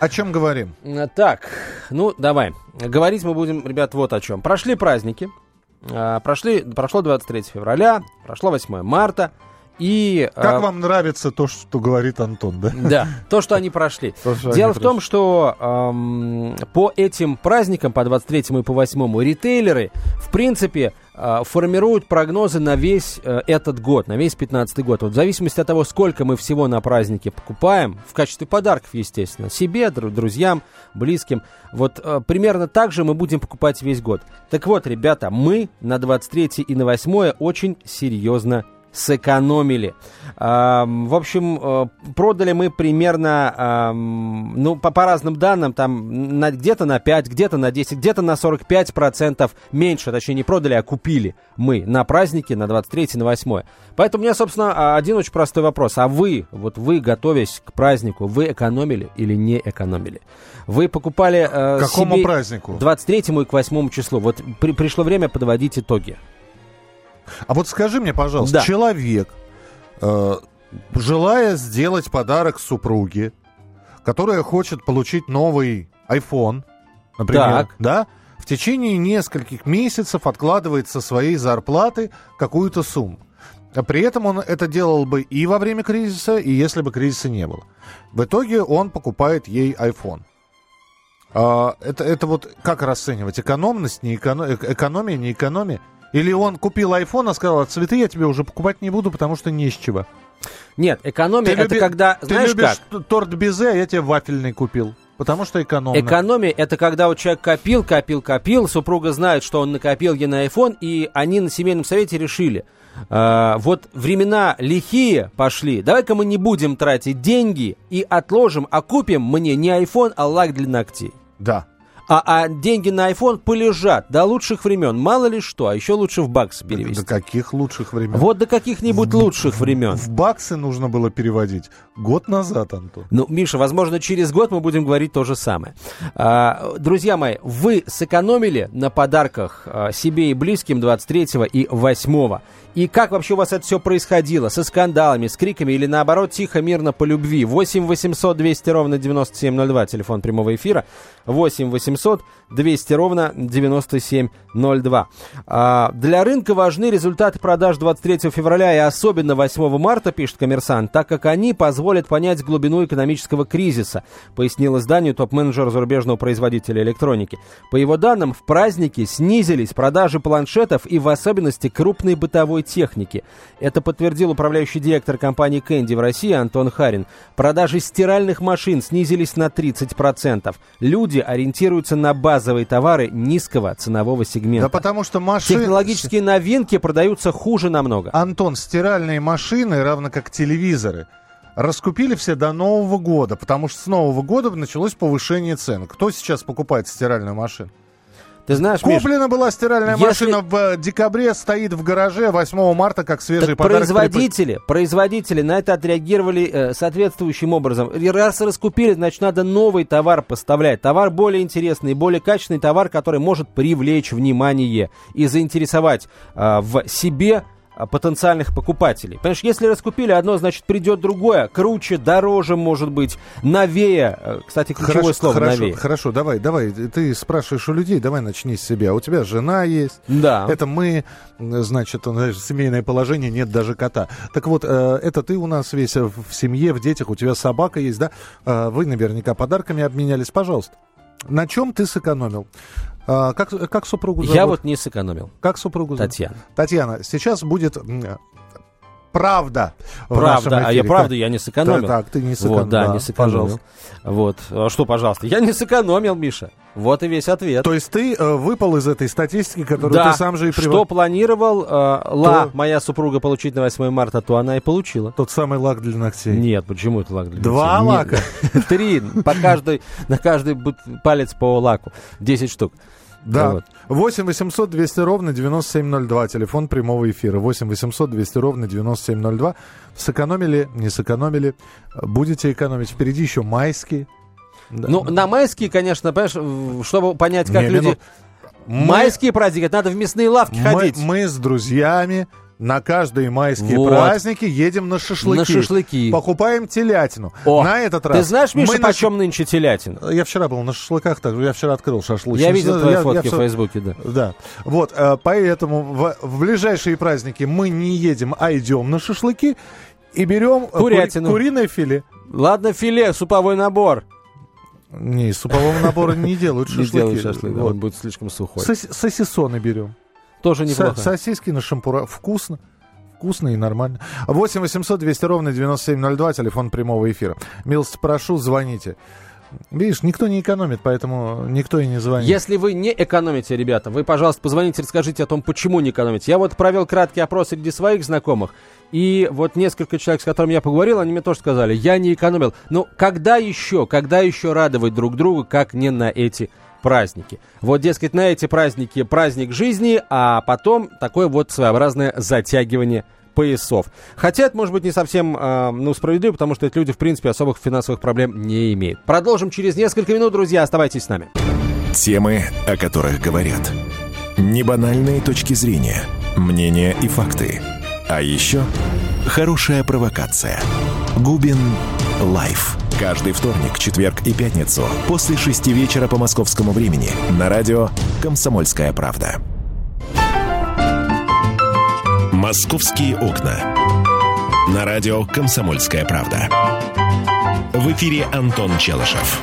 О чем говорим? Э, Так, ну давай. Говорить мы будем, ребят, вот о чем. Прошли праздники. А, Прошли, прошло 23 февраля, прошло 8 марта. И... Как а, вам нравится то, что говорит Антон, да? Да, то, что они прошли. То, что Дело они в том, что эм, по этим праздникам, по 23 и по 8 ритейлеры, в принципе, э, формируют прогнозы на весь э, этот год, на весь 15 год. Вот в зависимости от того, сколько мы всего на празднике покупаем, в качестве подарков, естественно, себе, дру- друзьям, близким, вот э, примерно так же мы будем покупать весь год. Так вот, ребята, мы на 23 и на 8 очень серьезно сэкономили. В общем, э, продали мы примерно, ну, по, по разным данным, там на- где-то на 5, где-то на 10, где-то на 45% меньше, точнее, не продали, а купили мы на праздники, на 23 и на 8. Поэтому у меня, собственно, а, один очень простой вопрос. А вы, вот вы, готовясь к празднику, вы экономили или не экономили? Вы покупали э, какому себе празднику? 23 и к 8 числу. Вот при- пришло время подводить итоги. А вот скажи мне, пожалуйста, Да. человек, э, желая сделать подарок супруге, которая хочет получить новый iPhone, например, Так. да, в течение нескольких месяцев откладывает со своей зарплаты какую-то сумму. А При этом он это делал бы и во время кризиса, и если бы кризиса не было. В итоге он покупает ей iPhone. А, это, это вот как расценивать? Экономность, не эконо- эк- экономия, не экономия? Или он купил iPhone, а сказал, «А цветы я тебе уже покупать не буду, потому что не с чего. Нет, экономия это люби- когда, ты знаешь любишь как? торт безе, а я тебе вафельный купил. Потому что экономно. Экономия это когда вот человек копил, копил, копил, супруга знает, что он накопил ей на iPhone, и они на семейном совете решили, а, вот времена лихие пошли, давай-ка мы не будем тратить деньги и отложим, а купим мне не iPhone, а лак для ногтей. Да. А, а деньги на iPhone полежат до лучших времен, мало ли что, а еще лучше в баксы перевести. До каких лучших времен? Вот до каких-нибудь лучших времен. В баксы нужно было переводить год назад, Антон. Ну, Миша, возможно, через год мы будем говорить то же самое. А, друзья мои, вы сэкономили на подарках а, себе и близким 23 и 8 и как вообще у вас это все происходило? Со скандалами, с криками или наоборот тихо, мирно, по любви? 8 800 200 ровно 9702, телефон прямого эфира. 8 800 200 ровно 9702. А, для рынка важны результаты продаж 23 февраля и особенно 8 марта, пишет коммерсант, так как они позволят понять глубину экономического кризиса, пояснил изданию топ-менеджер зарубежного производителя электроники. По его данным, в праздники снизились продажи планшетов и в особенности крупной бытовой техники. Это подтвердил управляющий директор компании Кэнди в России Антон Харин. Продажи стиральных машин снизились на 30%. Люди ориентируются на базовые товары низкого ценового сегмента. Да потому что машины... Технологические новинки продаются хуже намного. Антон, стиральные машины, равно как телевизоры, раскупили все до Нового года, потому что с Нового года началось повышение цен. Кто сейчас покупает стиральную машину? Ты знаешь, Миш, Куплена была стиральная если- машина в э, декабре, стоит в гараже 8 марта, как свежий Так подарок. производители, производители на это отреагировали э, соответствующим образом. Раз раскупили, значит, надо новый товар поставлять. Товар более интересный, более качественный товар, который может привлечь внимание и заинтересовать э, в себе потенциальных покупателей. Понимаешь, если раскупили одно, значит придет другое, круче, дороже, может быть, новее. Э, Кстати, ключевое Хорошо, слово хорошо, новее. хорошо, давай, давай. Ты спрашиваешь у людей, давай начни с себя. У тебя жена есть. Да. Это мы, значит, семейное положение, нет даже кота. Так вот, э, это ты у нас весь в в семье, в детях, у тебя собака есть, да? Э, Вы наверняка подарками обменялись. Пожалуйста, на чем ты сэкономил? А, Как, как супругу зовут? Я вот не сэкономил. Как супругу зовут? Татьяна. Татьяна, сейчас будет правда. Правда, а я правда, я не сэкономил. Так, так, ты не сэкономил. Вот, да, не сэкономил. Пожалуйста. Вот. А что, пожалуйста? Я не сэкономил, Миша. Вот и весь ответ. То есть ты э, выпал из этой статистики, которую да, ты сам же и что привел. планировал э, Ла, То- моя супруга, получить на 8 марта, то она и получила. Тот самый лак для ногтей. Нет, почему это лак для Два ногтей? лака? Нет. Три. По каждой, на каждый палец по лаку. 10 штук. Да. Вот. 8 800 200 ровно 9702. Телефон прямого эфира. 8 800 200 ровно 9702. Сэкономили, не сэкономили. Будете экономить. Впереди еще майские. Да. Ну, на майские, конечно, понимаешь, чтобы понять, как Не, люди... минут. Мы- Майские праздники, это надо в мясные лавки мы, ходить. мы с друзьями на каждые майские Вот. праздники едем на шашлыки. На шашлыки. Покупаем телятину. О, на этот раз. Ты знаешь, Миша, мы на почем нынче телятина? Я вчера был на шашлыках, так я вчера открыл шашлычник. Я видел твои Я- фотки я в всё- Фейсбуке, да. Да. Вот, э, поэтому в, в ближайшие праздники мы не едем, а идем на шашлыки и берем э, кури- Курятину. куриное филе. Ладно, филе, суповой набор. Не, из супового набора не делают Не шашлыки. делай шашлык, да, Вот. он будет слишком сухой. Сос- Сосисоны берем. Тоже неплохо. сосиски на шампура. Вкусно. Вкусно и нормально. 8 800 200 ровно 9702, телефон прямого эфира. Милости прошу, звоните. Видишь, никто не экономит, поэтому никто и не звонит. Если вы не экономите, ребята, вы, пожалуйста, позвоните, расскажите о том, почему не экономите. Я вот провел краткий опрос среди своих знакомых, и вот несколько человек, с которыми я поговорил, они мне тоже сказали, я не экономил. Ну, когда еще, когда еще радовать друг друга, как не на эти праздники? Вот, дескать, на эти праздники праздник жизни, а потом такое вот своеобразное затягивание поясов. Хотя это может быть не совсем э, ну, справедливо, потому что эти люди, в принципе, особых финансовых проблем не имеют. Продолжим через несколько минут, друзья. Оставайтесь с нами. Темы, о которых говорят. Небанальные точки зрения, мнения и факты. А еще хорошая провокация. Губин Live. Каждый вторник, четверг и пятницу после шести вечера по московскому времени на радио «Комсомольская правда». «Московские окна». На радио «Комсомольская правда». В эфире Антон Челышев.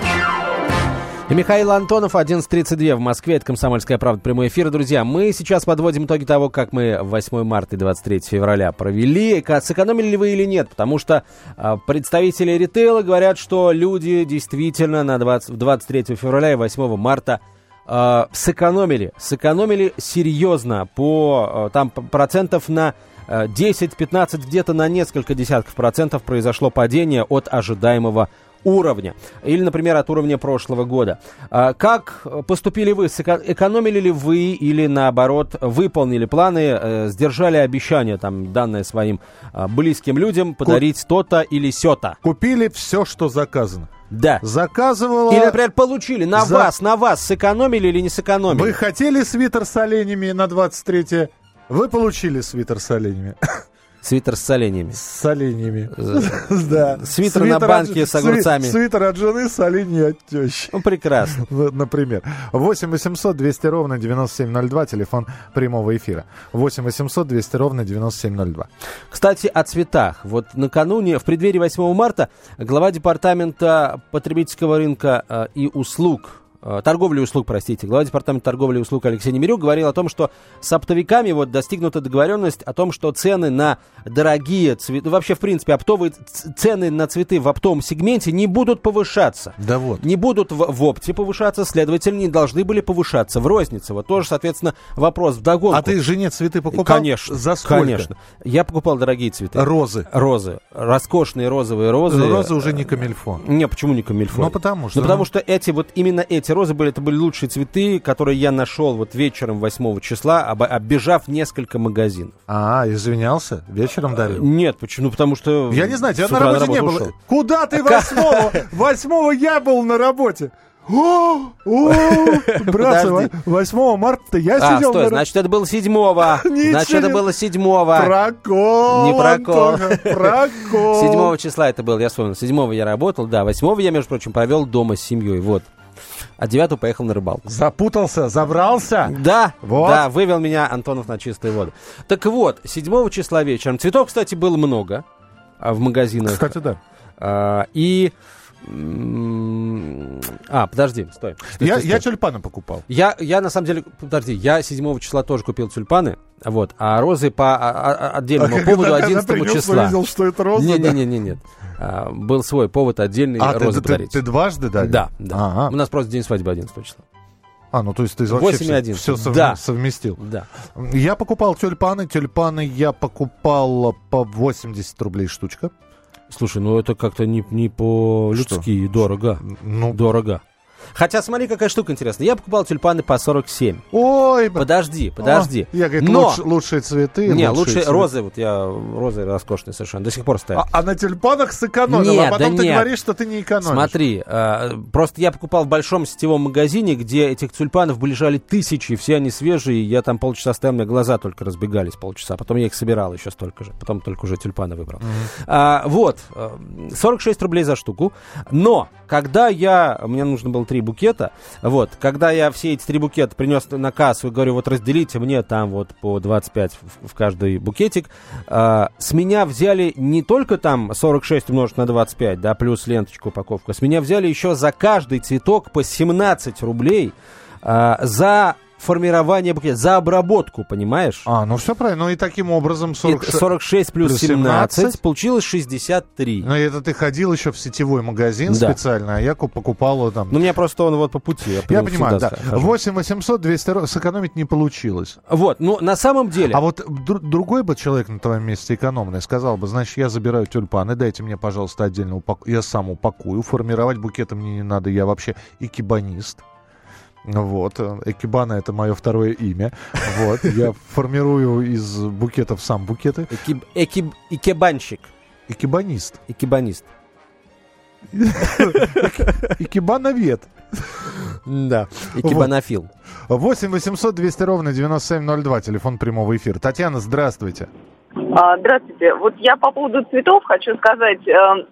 Михаил Антонов, 11.32 в Москве. Это «Комсомольская правда». Прямой эфир. Друзья, мы сейчас подводим итоги того, как мы 8 марта и 23 февраля провели. Эко- Сэкономили ли вы или нет? Потому что а, представители ритейла говорят, что люди действительно на 20, 23 февраля и 8 марта а, сэкономили. Сэкономили серьезно по а, там процентов на а, 10-15, где-то на несколько десятков процентов произошло падение от ожидаемого уровня. Или, например, от уровня прошлого года. А, Как поступили вы? Экономили ли вы или, наоборот, выполнили планы, э, сдержали обещания, там, данное своим а, близким людям, подарить то-то или сё-то? Купили все, что заказано. Да. Заказывала... Или, например, получили на За- вас, на вас, сэкономили или не сэкономили? Вы хотели свитер с оленями на 23 Вы получили свитер с оленями. Свитер с соленьями. С оленями. Да. Свитер на банке с огурцами. сви- Свитер от жены с оленей от тещи. Ну, прекрасно. Например. 8 800 200 ровно 9702, телефон прямого эфира. 8 800 200 ровно 9702. Кстати, о цветах. Вот накануне, в преддверии 8 марта, глава департамента потребительского рынка э, и услуг э, торговли и услуг, простите, глава департамента торговли и услуг Алексей Немирюк говорил о том, что с оптовиками вот достигнута договоренность о том, что цены на дорогие цветы, вообще, в принципе, оптовые цены на цветы в оптовом сегменте не будут повышаться. Да вот. Не будут в, в опте повышаться, следовательно, не должны были повышаться в рознице. Вот тоже, соответственно, вопрос в догонку. А ты жене цветы покупал? Конечно. За сколько? Конечно. Я покупал дорогие цветы. Розы. Розы. Роскошные розовые розы. Розы уже не камильфон. Не, почему не камильфо? Ну, потому что- Ну, потому что эти, вот именно эти розы были, это были лучшие цветы, которые я нашел вот вечером 8 числа, обо- оббежав несколько магазинов. А, извинялся? Вечером дарил? Нет, почему? Потому что... Я не знаю, тебя с на работе не работу было. ушел. Куда ты восьмого? Восьмого я был на работе. О, о, братцы, Подожди. во- 8 марта я А, сидел стой, на значит, это было седьмого. Ничего Значит, это не- было седьмого. Прокол. Не прокол. Антоха, Прокол. 7 числа это было, я вспомнил. 7 я работал, да. 8 я, между прочим, провел дома с семьей, вот. А 9 поехал на рыбалку. Запутался, забрался. Да, Вот. да, вывел меня Антонов на чистую воду. Так вот, 7 числа вечером. Цветов, кстати, было много а, в магазинах. Кстати, да. А, и... А, подожди, стой. стой, Я, стой, я тюльпаны покупал. Я, я на самом деле, подожди, я 7 числа тоже купил тюльпаны, вот, а розы по а- а- отдельному поводу когда, 11 когда принес, числа. увидел, что это роза, да? Не-не-не, нет. А, был свой повод отдельный А, ты, розы ты- подарить. ты дважды дарил? Да, да. Ага. У нас просто день свадьбы 11 числа. А, ну то есть ты 8 вообще и все, 11. Да. совместил. Да. Я покупал тюльпаны. Тюльпаны я покупал по 80 рублей штучка. Слушай, ну это как-то не, не по-людски дорого. Ну, Дорого. Хотя смотри, какая штука интересная. Я покупал тюльпаны по 47. Ой, Подожди, подожди. О, я, говорит, Но... лучше- лучшие цветы. Не, лучшие лучше цветы. розы, вот я розы роскошные совершенно, до сих пор стоят. А, а на тюльпанах сэкономил, Нет, а потом да ты нет. говоришь, что ты не экономишь. Смотри, э, просто я покупал в большом сетевом магазине, где этих тюльпанов были лежали тысячи, все они свежие, я там полчаса стоял, у меня глаза только разбегались полчаса, потом я их собирал еще столько же, потом только уже тюльпаны выбрал. А, вот, э, 46 рублей за штуку, но когда я, мне нужно было три букета, вот, когда я все эти три букета принес на кассу и говорю, вот разделите мне там вот по 25 в, в каждый букетик, а, с меня взяли не только там 46 умножить на 25, да, плюс ленточку упаковку, с меня взяли еще за каждый цветок по 17 рублей а, за формирование букета, за обработку, понимаешь? А, ну все правильно. Ну и таким образом 40... И 46 плюс, плюс 17, 17. получилось 63. Ну это ты ходил еще в сетевой магазин Да. специально, а я ку- покупал там... Ну, у меня просто он вот по пути. Я, я понимаю, да. хожу. 8 800 200 ро- сэкономить не получилось. Вот, ну, на самом деле... А вот дру- другой бы человек на твоем месте экономный сказал бы, значит, я забираю тюльпаны, дайте мне, пожалуйста, отдельно упаку... я сам упакую, формировать букеты мне не надо, я вообще экибанист. Вот, э, экибана это мое второе имя. Вот, я формирую из букетов сам букеты. Эки- эки- Икебанщик. Экибанист. Икебанист. Экибановед. Да. Икебанофил. 8 800 200 ровно 9702, телефон прямого эфира. Татьяна, здравствуйте. А, Здравствуйте. Вот я по поводу цветов хочу сказать, э,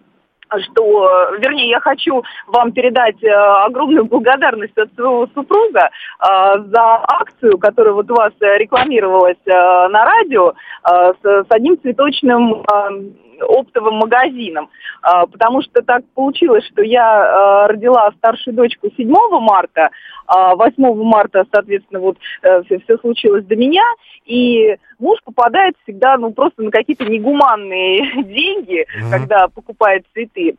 что, э, вернее, я хочу вам передать э, огромную благодарность от своего супруга э, за акцию, которая вот у вас э, рекламировалась э, на радио э, с, с одним цветочным оптовым магазином. А, Потому что так получилось, что я э, родила старшую дочку 7 марта, а 8 марта, соответственно, вот все, все случилось до меня, и муж попадает всегда, ну, просто на какие-то негуманные деньги, Мгм. когда покупает цветы.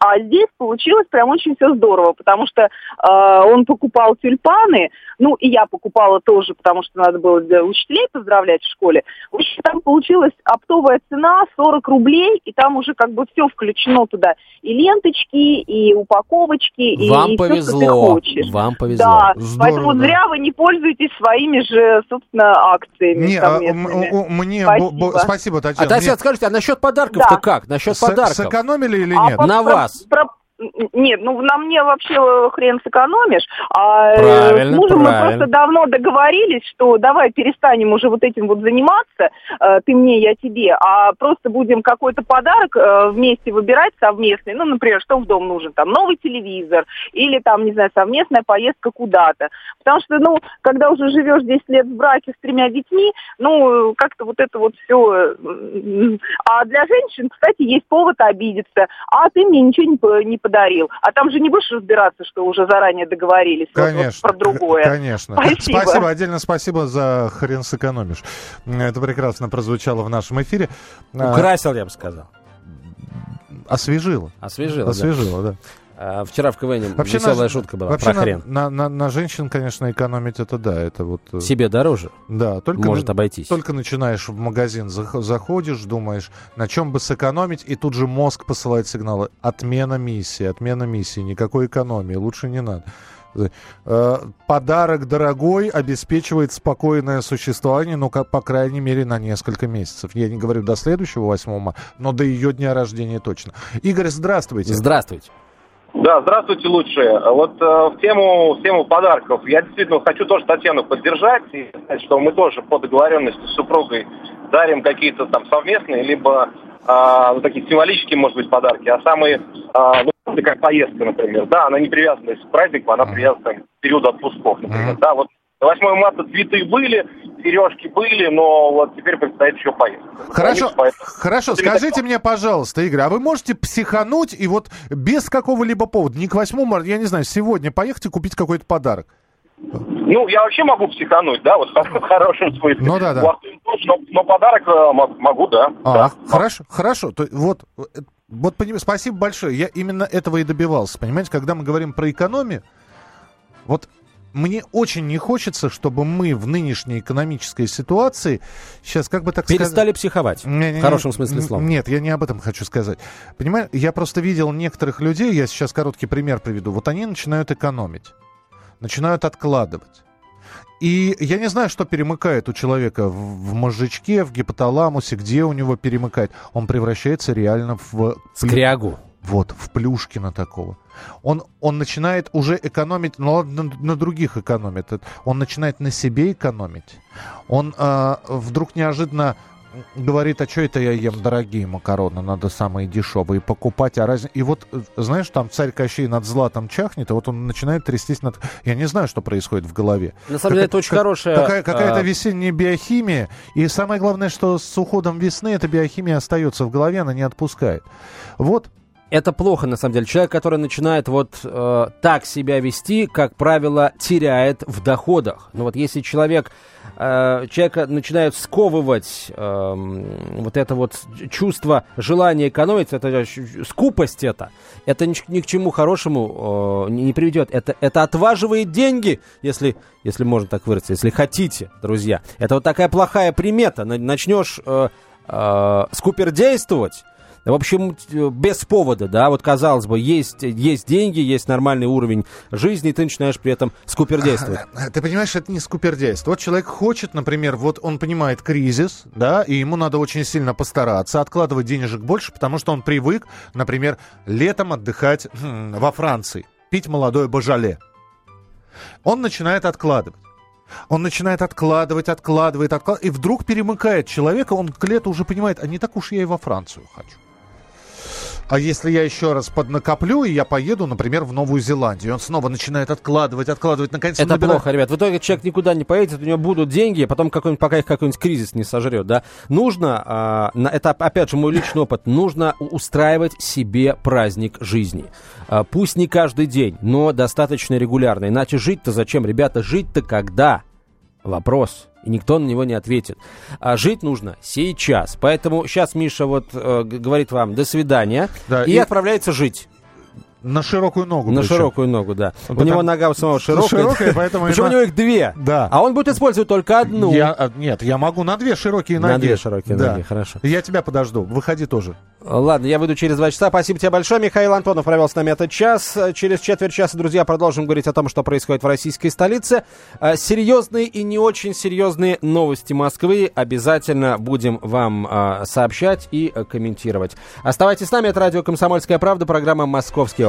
А здесь получилось прям очень все здорово, потому что э, он покупал тюльпаны, ну и я покупала тоже, потому что надо было для учителей поздравлять в школе. В общем, там получилась оптовая цена 40 рублей, и там уже как бы все включено туда. И ленточки, и упаковочки, и, Вам и всё, что ты повезло. хочешь. Вам повезло. Да, Здорово, поэтому зря вы не пользуетесь своими же, собственно, акциями Не, а, мне... бо- бо- Спасибо. Спасибо, Татьяна. А, Татьяна, Мне- скажите, а насчет подарков-то Да. как? Насчет С- подарков? Сэкономили или А нет? по- На про- вас. про- Нет, ну на мне вообще э, хрен сэкономишь. А э, Правильно, с мужем мы правильно. просто давно договорились, что давай перестанем уже вот этим вот заниматься, э, ты мне, я тебе, а просто будем какой-то подарок вместе выбирать совместный. Ну, например, что в дом нужен? Там новый телевизор или там, не знаю, совместная поездка куда-то. Потому что, ну, когда уже живешь 10 лет в браке с тремя детьми, ну, как-то вот это вот все... А для женщин, кстати, есть повод обидеться. А ты мне ничего не подарил. А там же не будешь разбираться, что уже заранее договорились вот- вот Конечно. про другое. Конечно. Спасибо. Отдельно спасибо за хрен сэкономишь. Это прекрасно прозвучало в нашем эфире. А, Украсил, я бы сказал. Освежило. Освежило, да. Освежило, да. А, вчера в КВН Вообще веселая на- шутка была Вообще про на, хрен. На, на- на женщин, конечно, экономить это да, это вот... э, Себе дороже Да, только, может обойтись. только начинаешь в магазин, зах- заходишь, думаешь, на чем бы сэкономить, и тут же мозг посылает сигналы. Отмена миссии, отмена миссии, никакой экономии, лучше не надо. Э, Подарок дорогой обеспечивает спокойное существование, ну, как, по крайней мере, на несколько месяцев. Я не говорю до следующего 8 марта, но до ее дня рождения точно. Игорь, здравствуйте. Здравствуйте. Да, здравствуйте, лучшие. Вот э, в тему в тему подарков я действительно хочу тоже Татьяну поддержать и сказать, что мы тоже по договоренности с супругой дарим какие-то там совместные, либо ну, такие символические, может быть, подарки, а самые, а, ну, как поездка, например, да, она не привязана к празднику, она привязана к периоду отпусков, например, Мгм. да, вот на 8 марта цветы были, сережки были, но вот теперь предстоит еще поездка. Хорошо, хорошо, скажите мне, пожалуйста, Игорь, а вы можете психануть и вот без какого-либо повода, не к 8 марта, я не знаю, сегодня поехать и купить какой-то подарок? Ну, я вообще могу психануть, да, вот в хорошем смысле. Ну да, да. Но, но подарок э, могу, да. А, да. хорошо, хорошо. То, вот, э, вот спасибо большое. Я именно этого и добивался. Понимаете, когда мы говорим про экономию, вот мне очень не хочется, чтобы мы в нынешней экономической ситуации сейчас как бы так Перестали сказать... психовать, не, не, в хорошем смысле слова. Нет, я не об этом хочу сказать. Понимаешь, я просто видел некоторых людей, я сейчас короткий пример приведу, вот они начинают экономить, начинают откладывать. И я не знаю, что перемыкает у человека в, в мозжечке, в гипоталамусе, где у него перемыкает. Он превращается реально в... Скрягу. Вот, в Плюшкина такого. Он, он начинает уже экономить, ну ладно, на, на других экономит. Он начинает на себе экономить. Он э, вдруг неожиданно говорит, а что это я ем дорогие макароны, надо самые дешевые покупать, а раз... И вот, знаешь, там царь Кощей над златом чахнет, и вот он начинает трястись над... Я не знаю, что происходит в голове. На самом деле, это очень как, хорошая... Какая, какая-то а... весенняя биохимия, и самое главное, что с уходом весны эта биохимия остается в голове, она не отпускает. Вот это плохо, на самом деле. Человек, который начинает вот э, так себя вести, как правило, теряет в доходах. Но вот если человек, э, человека начинает сковывать э, вот это вот чувство желания экономить, это скупость это, это ни, ни к чему хорошему э, не приведет. Это, это отваживает деньги, если, если можно так выразиться, если хотите, друзья. Это вот такая плохая примета. Начнешь э, э, скупердействовать, в общем, без повода, да, вот казалось бы, есть, есть деньги, есть нормальный уровень жизни, и ты начинаешь при этом скупердействовать. Ты понимаешь, это не скупердейство. Вот человек хочет, например, вот он понимает кризис, да, и ему надо очень сильно постараться, откладывать денежек больше, потому что он привык, например, летом отдыхать хм, во Франции, пить молодое божале. Он начинает откладывать. Он начинает откладывать, откладывает, откладывает, и вдруг перемыкает человека, он к лету уже понимает, а не так уж я и во Францию хочу. А если я еще раз поднакоплю, и я поеду, например, в Новую Зеландию, он снова начинает откладывать, откладывать, наконец Это набирает... плохо, ребят. В итоге человек никуда не поедет, у него будут деньги, а потом какой-нибудь, пока их какой-нибудь кризис не сожрет, да. Нужно, на, это опять же мой личный опыт, нужно устраивать себе праздник жизни. А, пусть не каждый день, но достаточно регулярно. Иначе жить-то зачем, ребята, жить-то когда? Вопрос и никто на него не ответит. А жить нужно сейчас. Поэтому сейчас Миша вот э, говорит вам до свидания да, и, и отправляется жить. На широкую ногу. На причем. широкую ногу, да. Потому... У него нога у самого широкая. широкая поэтому Причем у него их две. Да. А он будет использовать только одну. Я, а, нет, я могу на две широкие ноги. На две широкие да. ноги, хорошо. Я тебя подожду. Выходи тоже. Ладно, я выйду через два часа. Спасибо тебе большое. Михаил Антонов провел с нами этот час. Через четверть часа, друзья, продолжим говорить о том, что происходит в российской столице. А, серьезные и не очень серьезные новости Москвы обязательно будем вам а, сообщать и комментировать. Оставайтесь с нами. Это радио «Комсомольская правда», программа «Московские